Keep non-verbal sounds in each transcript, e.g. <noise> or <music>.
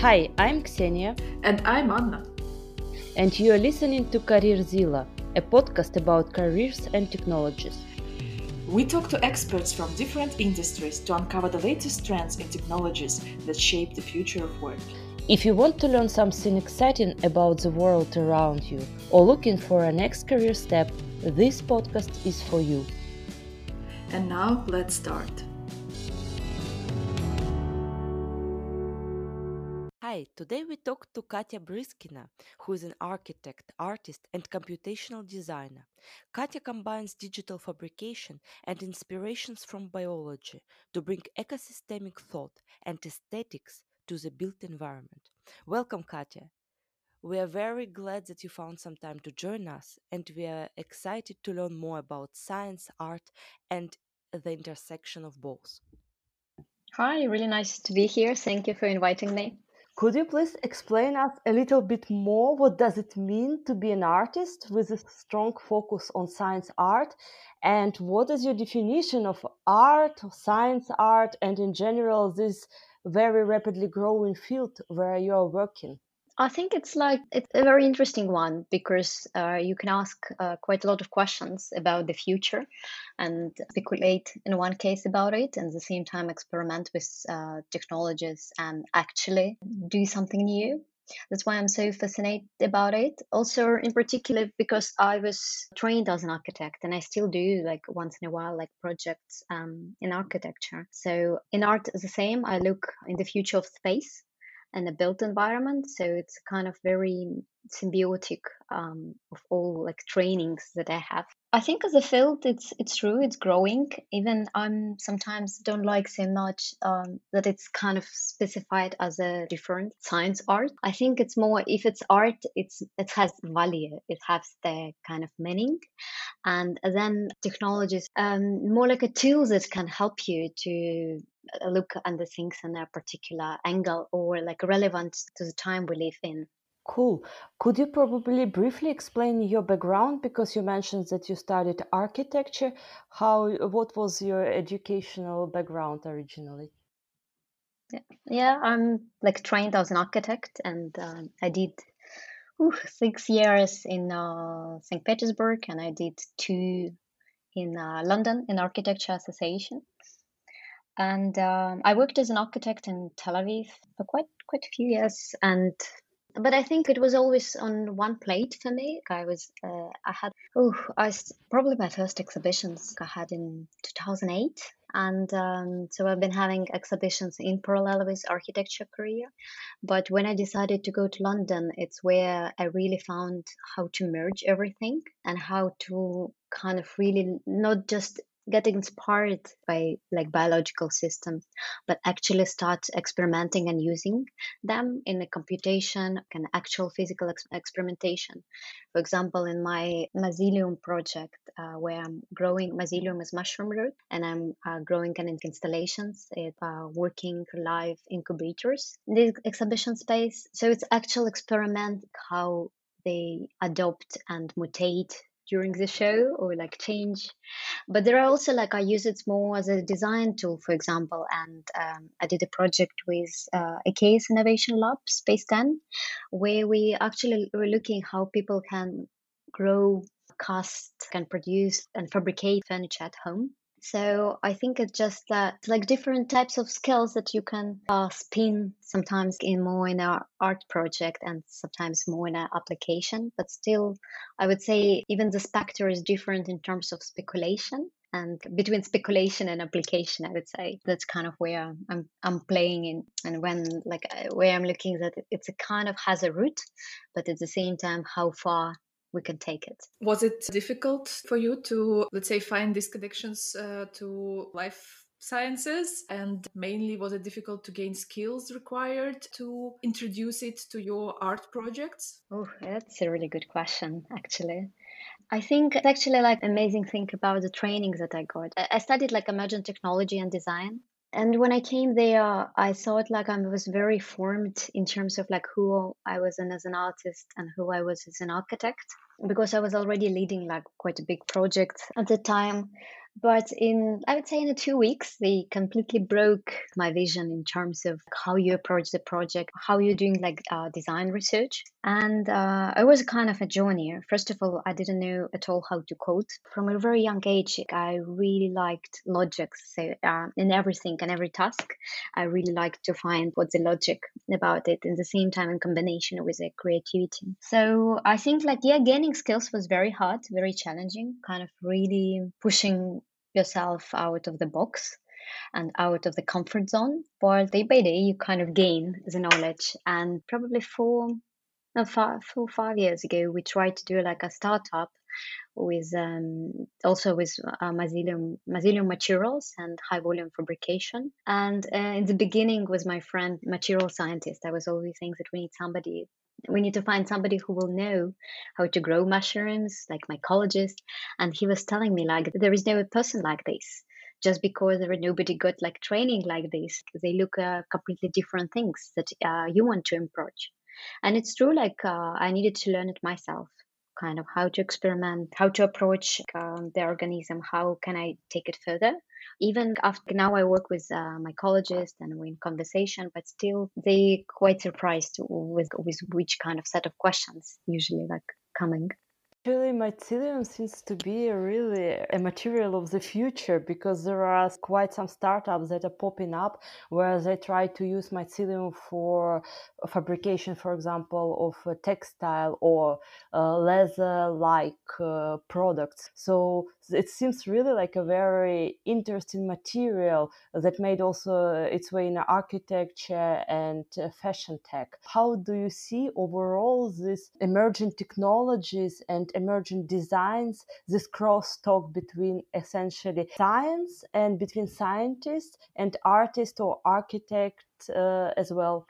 Hi, I'm Ksenia. And I'm Anna. And you are listening to CareerZilla, a podcast about careers and technologies. We talk to experts from different industries to uncover the latest trends and technologies that shape the future of work. If you want to learn something exciting about the world around you or looking for a next career step, this podcast is for you. And now let's start. Hi, today we talk to Katya Briskina, who is an architect, artist, and computational designer. Katya combines digital fabrication and inspirations from biology to bring ecosystemic thought and aesthetics to the built environment. Welcome, Katya. We are very glad that you found some time to join us, and we are excited to learn more about science, art, and the intersection of both. Hi, really nice to be here. Thank you for inviting me. Could you please explain us a little bit more what does it mean to be an artist with a strong focus on science art and what is your definition of art, science art and in general this very rapidly growing field where you're working? I think it's like it's a very interesting one because uh, you can ask uh, quite a lot of questions about the future and speculate in one case about it, and at the same time experiment with uh, technologies and actually do something new. That's why I'm so fascinated about it. Also, in particular, because I was trained as an architect and I still do, like, once in a while, like projects um, in architecture. So, in art, the same. I look in the future of space and a built environment. So it's kind of very symbiotic um, of all like trainings that I have. I think as a field, it's it's true, it's growing. Even I'm sometimes don't like so much um, that it's kind of specified as a different science art. I think it's more if it's art, it's it has value, it has the kind of meaning, and then technologies um, more like a tool that can help you to look at the things in a particular angle or like relevant to the time we live in. Cool. Could you probably briefly explain your background because you mentioned that you studied architecture? How what was your educational background originally? Yeah, yeah I'm like trained as an architect, and um, I did ooh, six years in uh, St. Petersburg, and I did two in uh, London in Architecture Association. And um, I worked as an architect in Tel Aviv for quite quite a few years, and but I think it was always on one plate for me. I was uh, I had oh I probably my first exhibitions I had in 2008 and um, so I've been having exhibitions in parallel with architecture career. But when I decided to go to London, it's where I really found how to merge everything and how to kind of really not just getting inspired by like biological systems but actually start experimenting and using them in a computation and actual physical ex- experimentation. For example in my mycelium project uh, where i'm growing mycelium is mushroom root and i'm uh, growing in installations at uh, working live incubators. In this exhibition space so it's actual experiment how they adopt and mutate during the show or like change. But there are also like i use it more as a design tool for example and um, i did a project with uh, IKEA's innovation lab space 10 where we actually were looking how people can grow cast can produce and fabricate furniture at home so I think it's just that like different types of skills that you can uh, spin sometimes in more in our art project and sometimes more in an application. But still, I would say even the specter is different in terms of speculation and between speculation and application i would say that's kind of where i'm i'm playing in and when like where i'm looking that it's a kind of has a root but at the same time how far we can take it. Was it difficult for you to, let's say, find these connections uh, to life sciences? And mainly was it difficult to gain skills required to introduce it to your art projects? Oh that's a really good question actually. I think it's actually like amazing thing about the trainings that i got. I studied like emergent technology and design and when I came there, I thought like I was very formed in terms of like who I was in as an artist and who I was as an architect because I was already leading like quite a big project at the time. but in i would say in the two weeks they completely broke my vision in terms of how you approach the project how you're doing like uh, design research and uh, it was kind of a journey first of all i didn't know at all how to code from a very young age i really liked logic so uh, in everything and every task i really liked to find what's the logic about it in the same time in combination with the creativity so i think like yeah gaining skills was very hard very challenging kind of really pushing yourself out of the box and out of the comfort zone. But day by day, you kind of gain the knowledge. And probably four, no, five, four, five years ago, we tried to do like a startup with um, also with uh, mycelium, mycelium materials and high volume fabrication. And uh, in the beginning, with my friend material scientist, I was always saying that we need somebody we need to find somebody who will know how to grow mushrooms like mycologist. And he was telling me like there is no person like this. Just because there nobody got like training like this they look uh, completely different things that uh, you want to approach and it's true like uh, i needed to learn it myself kind of how to experiment how to approach um, the organism how can i take it further even after now I work with uh, mycologists and we're in conversation, but still they quite surprised with with which kind of set of questions usually like coming. Actually, mycelium seems to be really a material of the future because there are quite some startups that are popping up where they try to use mycelium for fabrication, for example, of textile or uh, leather-like uh, products. So it seems really like a very interesting material that made also its way in architecture and uh, fashion tech. How do you see overall these emerging technologies and emerging designs, this crosstalk between essentially science and between scientists and artists or architects uh, as well?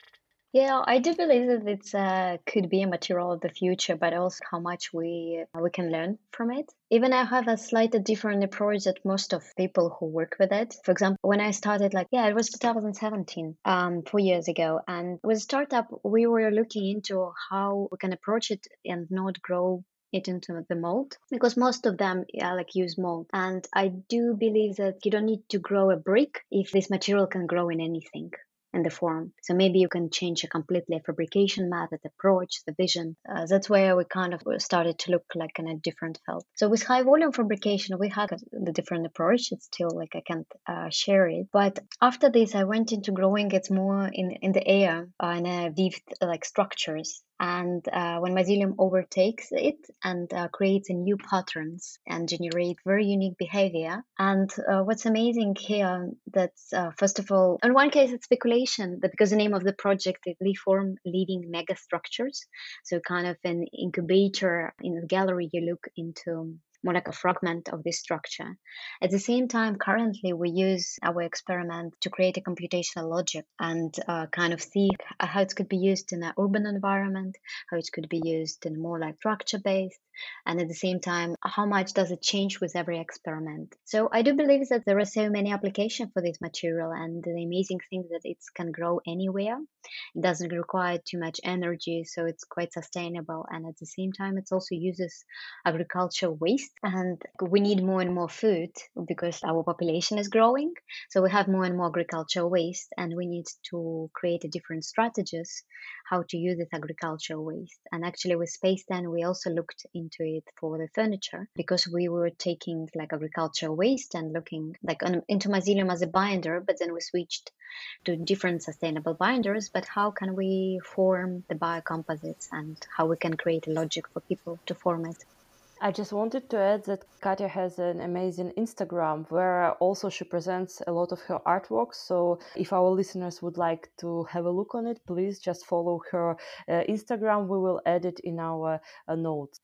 Yeah, I do believe that it uh, could be a material of the future, but also how much we uh, we can learn from it. Even I have a slightly different approach that most of people who work with it. For example, when I started, like yeah, it was 2017, um, four years ago, and with startup we were looking into how we can approach it and not grow it into the mold because most of them yeah, like use mold and i do believe that you don't need to grow a brick if this material can grow in anything in the form. So maybe you can change a completely fabrication method, approach, the vision. Uh, that's where we kind of started to look like in a different field. So with high volume fabrication, we had the different approach. It's still like I can't uh, share it. But after this, I went into growing it more in, in the air uh, in a weaved like structures and uh, when mycelium overtakes it and uh, creates new patterns and generate very unique behavior. And uh, what's amazing here that uh, first of all in one case it's speculation that because the name of the project is form living megastructures so kind of an incubator in the gallery you look into more like a fragment of this structure. At the same time, currently we use our experiment to create a computational logic and uh, kind of see how it could be used in an urban environment, how it could be used in more like structure based, and at the same time how much does it change with every experiment so i do believe that there are so many applications for this material and the amazing thing is that it can grow anywhere it doesn't require too much energy so it's quite sustainable and at the same time it also uses agricultural waste and we need more and more food because our population is growing so we have more and more agricultural waste and we need to create a different strategies how to use this agricultural waste and actually with space 10 we also looked into it for the furniture because we were taking like agricultural waste and looking like into mycelium as a binder, but then we switched to different sustainable binders. But how can we form the biocomposites and how we can create a logic for people to form it? I just wanted to add that Katya has an amazing Instagram where also she presents a lot of her artwork. So if our listeners would like to have a look on it, please just follow her uh, Instagram. We will add it in our uh, notes.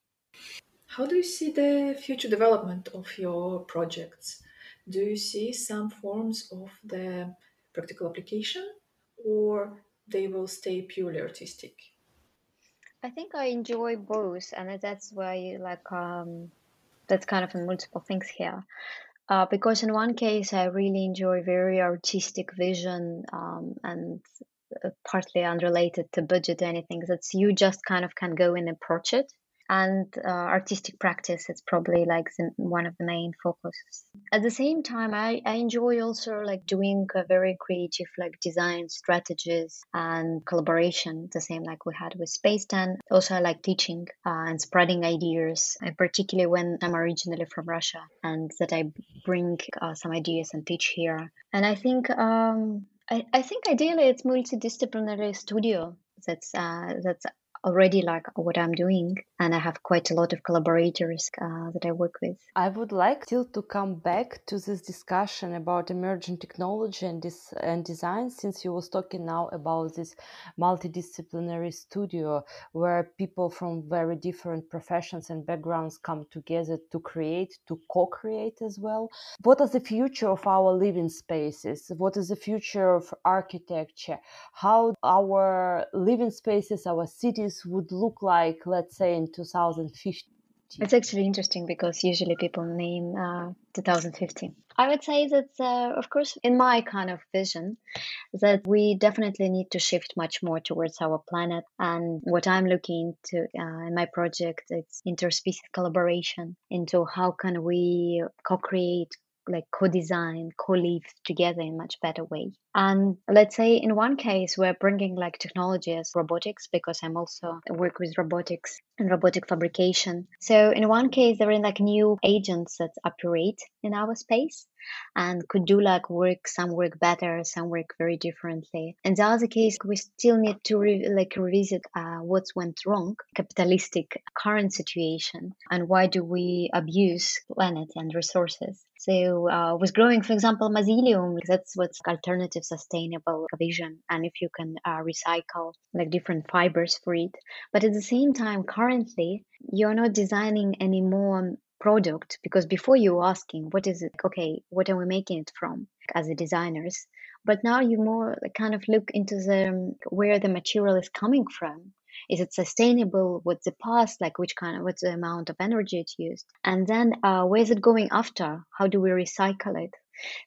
How do you see the future development of your projects? Do you see some forms of the practical application or they will stay purely artistic? I think I enjoy both, and that's why like um, that's kind of multiple things here. Uh, because in one case, I really enjoy very artistic vision um, and uh, partly unrelated to budget anything. That's you just kind of can go and approach it and uh, artistic practice it's probably like the, one of the main focuses. At the same time I, I enjoy also like doing very creative like design strategies and collaboration the same like we had with space 10 also i like teaching uh, and spreading ideas and particularly when i'm originally from russia and that i bring uh, some ideas and teach here. And i think um, I, I think ideally it's multidisciplinary studio that's uh, that's already like what I'm doing, and I have quite a lot of collaborators uh, that I work with. I would like still to come back to this discussion about emerging technology and this and design, since you was talking now about this multidisciplinary studio where people from very different professions and backgrounds come together to create, to co-create as well. What is the future of our living spaces? What is the future of architecture? How our living spaces, our cities would look like, let's say, in 2050? It's actually interesting because usually people name uh, 2015. I would say that, uh, of course, in my kind of vision, that we definitely need to shift much more towards our planet. And what I'm looking into uh, in my project, it's interspecies collaboration into how can we co-create like co-design co-live together in much better way. And let's say in one case we're bringing like technology as robotics because i'm also work with robotics and robotic fabrication. So in one case there are like new agents that operate in our space and could do like work some work better some work very differently. In the other case we still need to re- like revisit uh, what's went wrong capitalistic current situation and why do we abuse planet and resources so uh, with growing for example mycelium that's what's alternative sustainable vision and if you can uh, recycle like different fibers for it. But at the same time currently you're not designing any more product because before you were asking what is it? Okay what are we making it from as the designers? But now you more kind of look into the where the material is coming from is it sustainable what's the past like which kind of what's the amount of energy it's used? And then uh, where is it going after? How do we recycle it?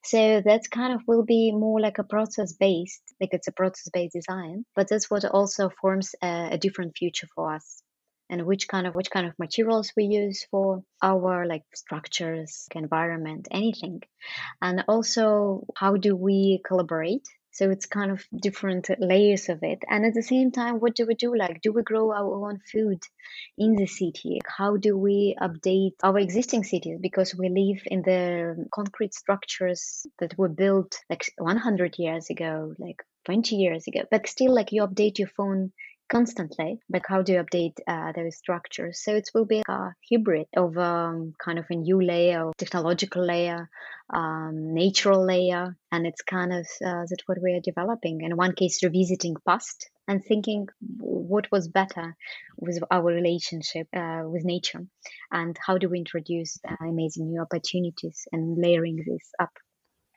So that's kind of will be more like a process based like it's a process based design but that's what also forms a, a different future for us. And which kind of which kind of materials we use for our like structures environment anything. And also how do we collaborate so it's kind of different layers of it. And at the same time what do we do? Like do we grow our own food in the city? How do we update our existing cities? Because we live in the concrete structures that were built like 100 years ago like 20 years ago. But still like you update your phone constantly like how do you update uh, those structures? So it will be a hybrid of um, kind of a new layer technological layer um, natural layer and it's kind of uh, that's what we are developing. In one case revisiting past and thinking what was better with our relationship uh, with nature. And how do we introduce uh, amazing new opportunities and layering this up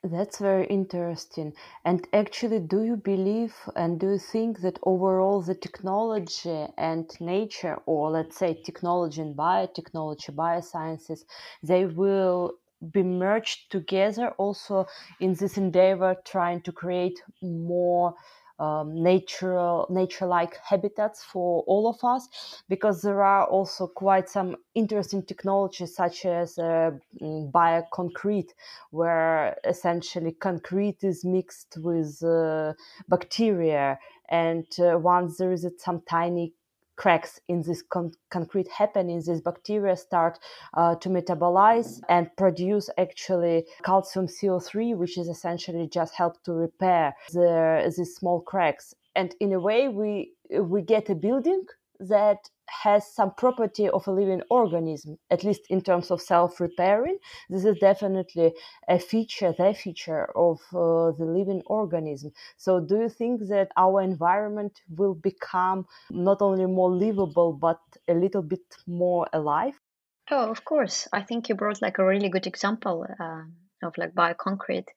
that's very interesting. And actually, do you believe and do you think that overall the technology and nature, or let's say technology and biotechnology, biosciences, they will be merged together also in this endeavor trying to create more um, natural nature like habitats for all of us because there are also quite some interesting technologies such as uh, mm, bioconcrete where essentially concrete is mixed with uh, bacteria. And uh, once there is some tiny cracks in this con- concrete happening, these bacteria start uh, to metabolize and produce actually calcium CO3, which is essentially just help to repair the, these small cracks. And in a way, we we get a building that has some property of a living organism, at least in terms of self repairing. This is definitely a feature, the feature of uh, the living organism. So, do you think that our environment will become not only more livable, but a little bit more alive? Oh, of course. I think you brought like a really good example uh, of like bioconcrete.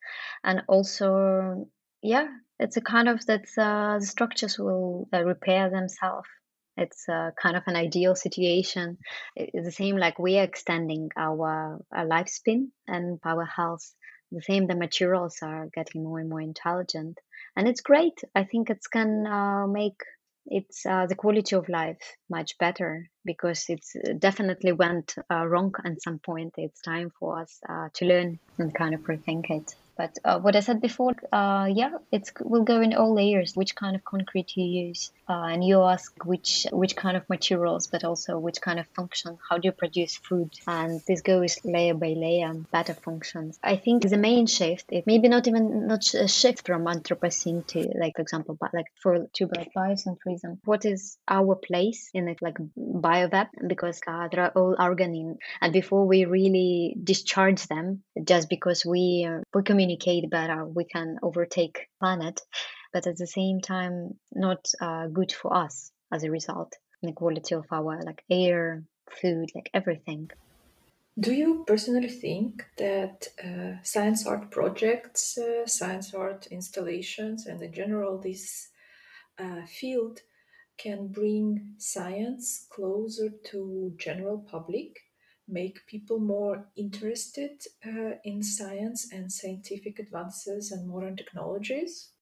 And also, yeah, it's a kind of that uh, the structures will uh, repair themselves it's kind of an ideal situation. It's the same like we are extending our, our lifespan and our health. The same, the materials are getting more and more intelligent, and it's great. I think it's can uh, make it's uh, the quality of life much better because it's uh, definitely went uh, wrong at some point. It's time for us uh, to learn and kind of rethink it. But uh, what I said before, uh, yeah, it will go in all layers. Which kind of concrete you use, uh, and you ask which which kind of materials, but also which kind of function. How do you produce food? And this goes layer by layer, better functions. I think the main shift, it maybe not even not a shift from Anthropocene to, like for example, but like for tubular biocentrism. What is our place in it, like bioweb? Because uh, there are all organic, and before we really discharge them, just because we uh, we communicate communicate better, we can overtake planet, but at the same time, not uh, good for us as a result. The quality of our like air, food, like everything. Do you personally think that uh, science art projects, uh, science art installations, and in general this uh, field can bring science closer to general public? Make people more interested uh, in science and scientific advances and modern technologies?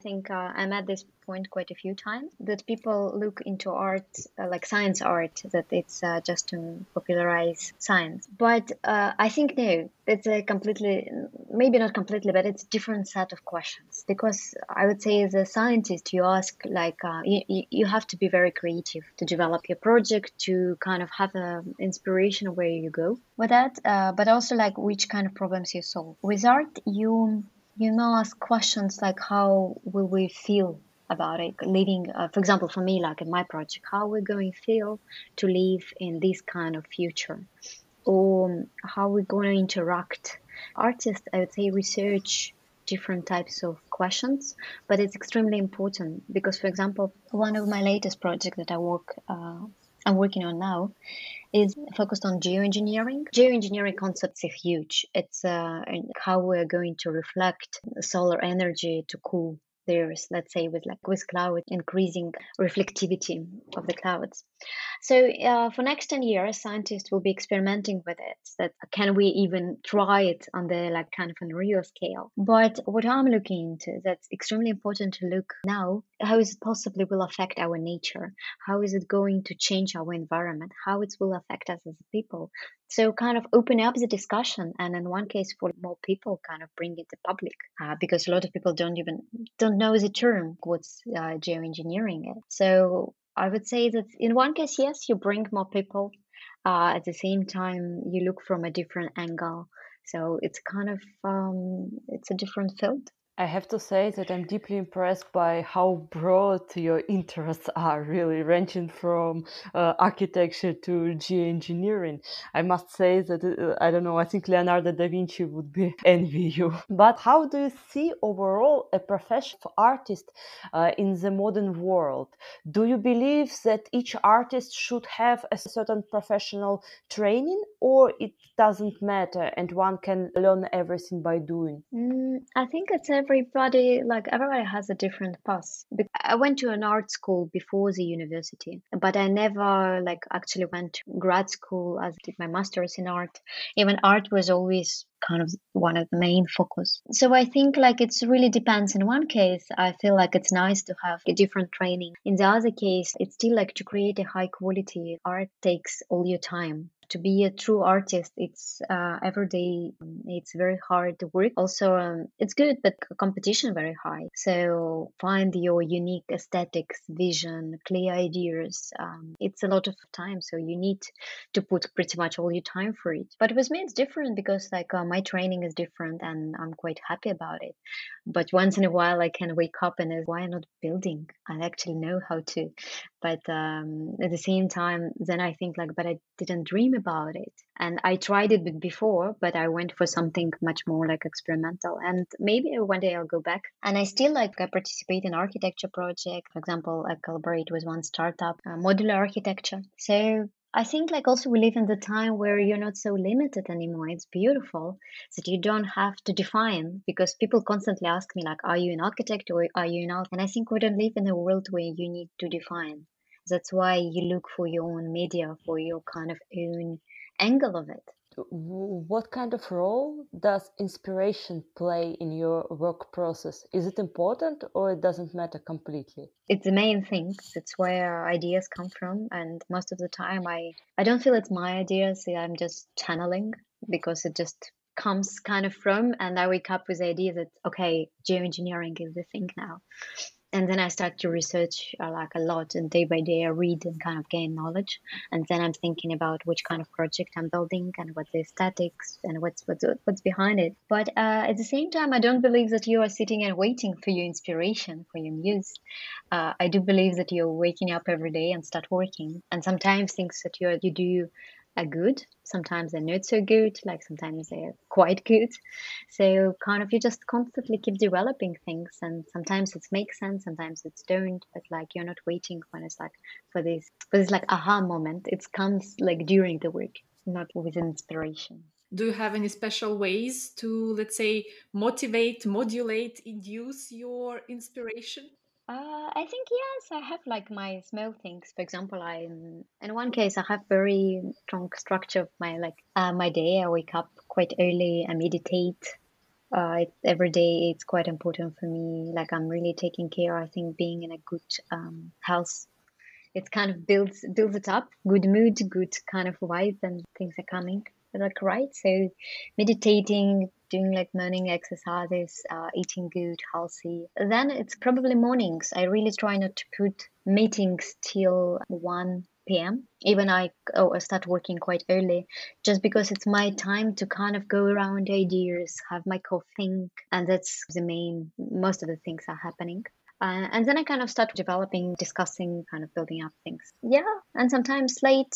I think uh, I'm at this point quite a few times that people look into art uh, like science art that it's uh, just to popularize science. But uh, i think no it's a completely maybe not completely but it's a different set of questions. Because i would say as a scientist you ask like uh, you, you have to be very creative to develop your project to kind of have an inspiration where you go with that uh, but also like which kind of problems you solve. With art you you know ask questions like how will we feel about it living uh, for example for me like in my project how we're going to feel to live in this kind of future? Or how we're going to interact? Artists i would say research different types of questions but it's extremely important because for example one of my latest projects that i work uh, i'm working on now is focused on geoengineering. Geoengineering concepts are huge. It's uh, how we're going to reflect solar energy to cool layers, let's say with like with cloud increasing reflectivity of the clouds. So uh, for next 10 years, scientists will be experimenting with it. That can we even try it on the like kind of on real scale? But what I'm looking into that's extremely important to look now. How is it possibly will affect our nature? How is it going to change our environment? How it will affect us as people? So kind of open up the discussion, and in one case, for more people, kind of bring it to public uh, because a lot of people don't even don't the term what's uh, geoengineering is. So I would say that in one case, yes, you bring more people. Uh, at the same time, you look from a different angle. So it's kind of um, it's a different field. I have to say that I'm deeply impressed by how broad your interests are, really, ranging from uh, architecture to geoengineering. I must say that, uh, I don't know, I think Leonardo da Vinci would be <laughs> envy you. But how do you see overall a professional artist uh, in the modern world? Do you believe that each artist should have a certain professional training or it doesn't matter and one can learn everything by doing? Mm, I think it's everybody like everybody has a different path. I went to an art school before the university but i never like actually went to grad school as did my master's in art. Even art was always kind of one of the main focus. So i think like it's really depends. In one case i feel like it's nice to have a different training. In the other case it's still like to create a high quality art takes all your time to be a true artist it's uh, every day it's very hard to work. Also um, it's good but competition very high. So find your unique aesthetics vision clear ideas um, it's a lot of time. So you need to put pretty much all your time for it. But with me it's different because like uh, my training is different and i'm quite happy about it. But once in a while i can wake up and why not building? I actually know how to. But um, at the same time then i think like but i didn't dream about it and i tried it before but i went for something much more like experimental and maybe one day i'll go back and i still like i participate in architecture project for example i collaborate with one startup uh, modular architecture so I think like also we live in the time where you're not so limited anymore. It's beautiful that you don't have to define because people constantly ask me like, are you an architect or are you not? And I think we don't live in a world where you need to define. That's why you look for your own media, for your kind of own angle of it. what kind of role does inspiration play in your work process? Is it important or it doesn't matter completely? It's the main thing. It's where ideas come from, and most of the time, I I don't feel it's my ideas. I'm just channeling because it just comes kind of from, and I wake up with the idea that okay, geoengineering is the thing now and then I start to research uh, like a lot, and day by day I read and kind of gain knowledge. And then I'm thinking about which kind of project I'm building and what the aesthetics and what's what's what's behind it. But uh, at the same time, I don't believe that you are sitting and waiting for your inspiration, for your muse. Uh, I do believe that you're waking up every day and start working. And sometimes things that you you do are good. Sometimes they're not so good, like sometimes they're quite good. So kind of you just constantly keep developing things and sometimes it makes sense, sometimes it don't, but like you're not waiting when it's like for this for this like aha moment. It comes like during the work, not with inspiration. Do you have any special ways to let's say motivate, modulate, induce your inspiration? Uh, I think yes, I have like my small things. For example, I in one case I have very strong structure of my like uh, my day. I wake up quite early. I meditate. Uh, it, every day it's quite important for me. Like I'm really taking care. I think being in a good um, health, it kind of builds builds it up. Good mood, good kind of vibe, and things are coming like right. So meditating, doing like morning exercises, uh, eating good, healthy. Then it's probably mornings. I really try not to put meetings till 1 p.m. Even I, oh, I start working quite early just because it's my time to kind of go around ideas, have my co-think, and that's the main, most of the things are happening. Uh, and then I kind of start developing, discussing, kind of building up things. Yeah, and sometimes late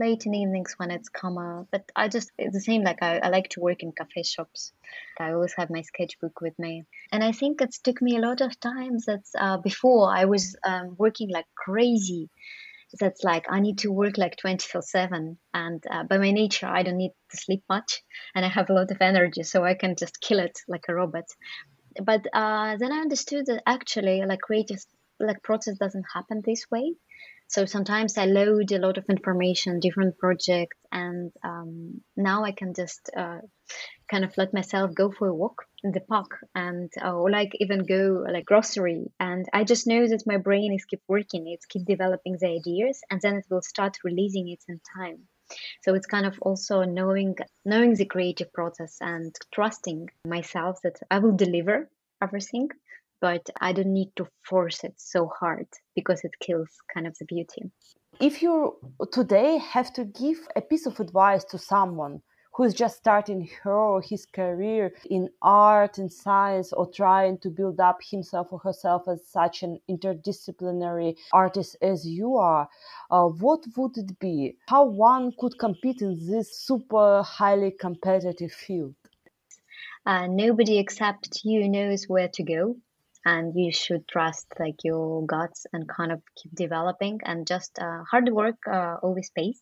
late in the evenings when it's calmer. But I just, it's the same, like I, I like to work in cafe shops. I always have my sketchbook with me. And I think it took me a lot of times that uh, before I was um, working like crazy. That's like I need to work like 24 7. And uh, by my nature, I don't need to sleep much. And I have a lot of energy, so I can just kill it like a robot. But uh, then I understood that actually, like creative like process doesn't happen this way so sometimes I load a lot of information, different projects, and um, now I can just uh, kind of let myself go for a walk in the park and uh, or like even go like grocery. And I just know that my brain is keep working, it's keep developing the ideas, and then it will start releasing it in time. So it's kind of also knowing knowing the creative process and trusting myself that I will deliver everything but I don't need to force it so hard because it kills kind of the beauty. If you today have to give a piece of advice to someone who is just starting her or his career in art and science or trying to build up himself or herself as such an interdisciplinary artist as you are, uh, what would it be? How one could compete in this super highly competitive field? Uh, nobody except you knows where to go and you should trust like your guts and kind of keep developing and just uh, hard work uh, always pays.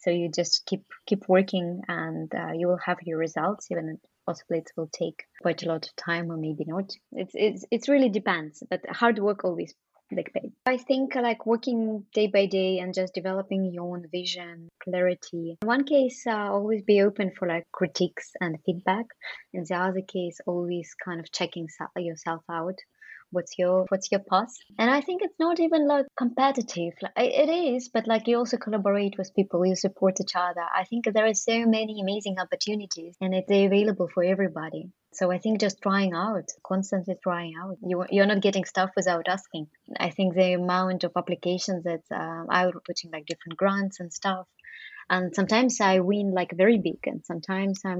So you just keep keep working and uh, you will have your results even possibly it will take quite a lot of time or maybe not. It's it's it really depends but hard work always like paid i think like working day by day and just developing your own vision clarity. In one case uh, always be open for like critiques and feedback in the other case always kind of checking yourself out what's your what's your path and i think it's not even like competitive like, it is but like you also collaborate with people you support each other. I think there are so many amazing opportunities and it's available for everybody. So i think just trying out constantly trying out you, you're not getting stuff without asking. I think the amount of applications that um, i was putting like different grants and stuff and sometimes i win like very big and sometimes i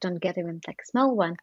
don't get even like small one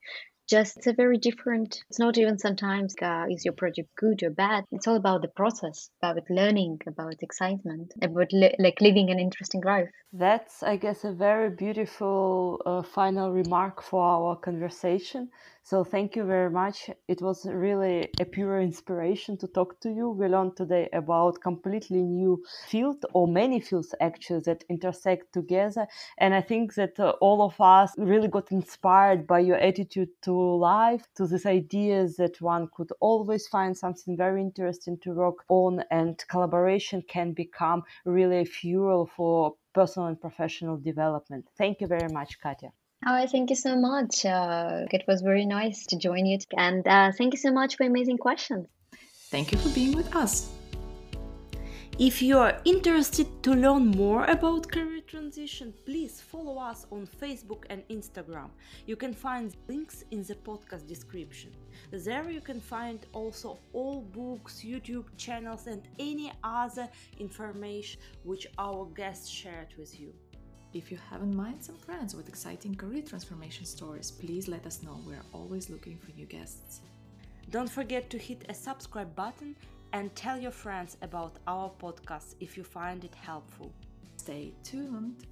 just it's a very different it's not even sometimes uh, is your project good or bad. It's all about the process about learning about excitement about li- like living an interesting life. That's i guess a very beautiful uh, final remark for our conversation so thank you very much. It was really a pure inspiration to talk to you. We learned today about completely new field or many fields actually that intersect together. And I think that uh, all of us really got inspired by your attitude to life, to this idea that one could always find something very interesting to work on and collaboration can become really a fuel for personal and professional development. Thank you very much, Katya. Oh, thank you so much. Uh, it was very nice to join you. And uh, thank you so much for amazing questions. Thank you for being with us. If you are interested to learn more about career transition, please follow us on Facebook and Instagram. You can find links in the podcast description. There you can find also all books, YouTube channels, and any other information which our guests shared with you. If you have in mind some friends with exciting career transformation stories, please let us know. We're always looking for new guests. Don't forget to hit a subscribe button and tell your friends about our podcast if you find it helpful. Stay tuned.